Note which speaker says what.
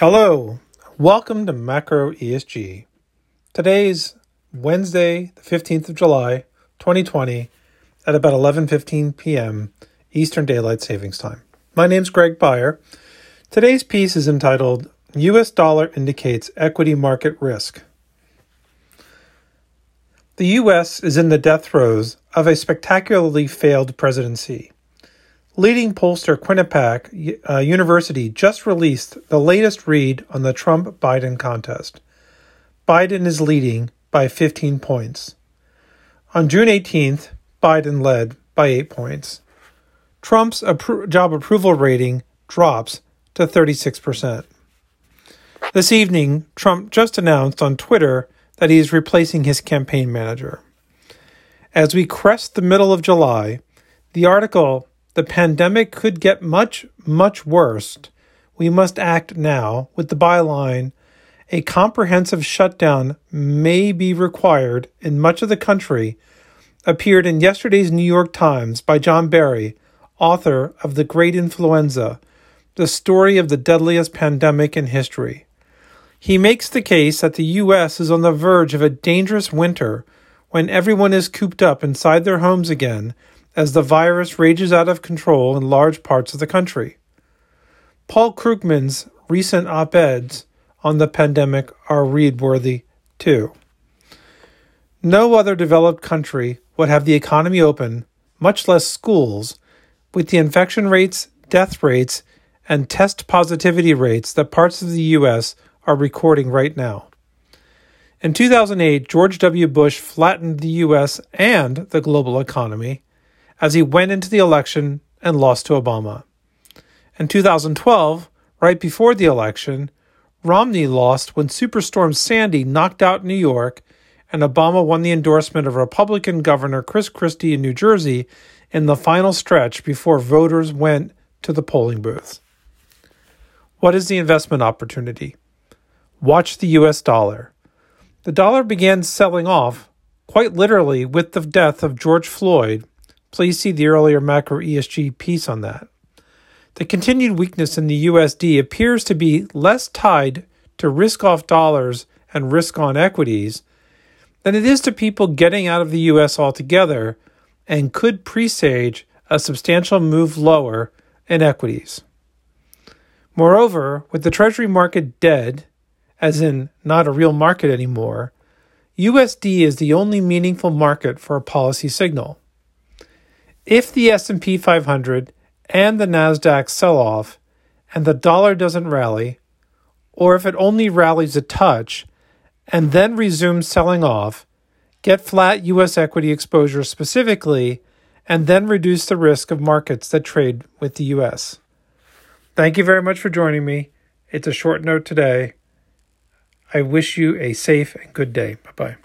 Speaker 1: Hello, welcome to Macro ESG. Today's Wednesday, the 15th of July, 2020, at about 11:15 p.m. Eastern Daylight Savings Time. My name's Greg Beyer. Today's piece is entitled US dollar indicates equity market risk. The US is in the death throes of a spectacularly failed presidency. Leading pollster Quinnipiac uh, University just released the latest read on the Trump Biden contest. Biden is leading by 15 points. On June 18th, Biden led by 8 points. Trump's appro- job approval rating drops to 36%. This evening, Trump just announced on Twitter that he is replacing his campaign manager. As we crest the middle of July, the article the pandemic could get much, much worse. We must act now with the byline a comprehensive shutdown may be required in much of the country appeared in yesterday's New York Times by John Barry, author of The Great Influenza, the story of the deadliest pandemic in history. He makes the case that the U.S. is on the verge of a dangerous winter when everyone is cooped up inside their homes again as the virus rages out of control in large parts of the country. Paul Krugman's recent op eds on the pandemic are read worthy too. No other developed country would have the economy open, much less schools, with the infection rates, death rates, and test positivity rates that parts of the U.S. are recording right now. In 2008, George W. Bush flattened the U.S. and the global economy as he went into the election and lost to Obama. In 2012, right before the election, Romney lost when Superstorm Sandy knocked out New York, and Obama won the endorsement of Republican Governor Chris Christie in New Jersey in the final stretch before voters went to the polling booths. What is the investment opportunity? Watch the US dollar. The dollar began selling off, quite literally, with the death of George Floyd Please see the earlier macro ESG piece on that. The continued weakness in the USD appears to be less tied to risk off dollars and risk on equities than it is to people getting out of the US altogether and could presage a substantial move lower in equities. Moreover, with the Treasury market dead, as in not a real market anymore, USD is the only meaningful market for a policy signal. If the S&P 500 and the Nasdaq sell off and the dollar doesn't rally, or if it only rallies a touch and then resumes selling off, get flat US equity exposure specifically and then reduce the risk of markets that trade with the US. Thank you very much for joining me. It's a short note today. I wish you a safe and good day. Bye bye.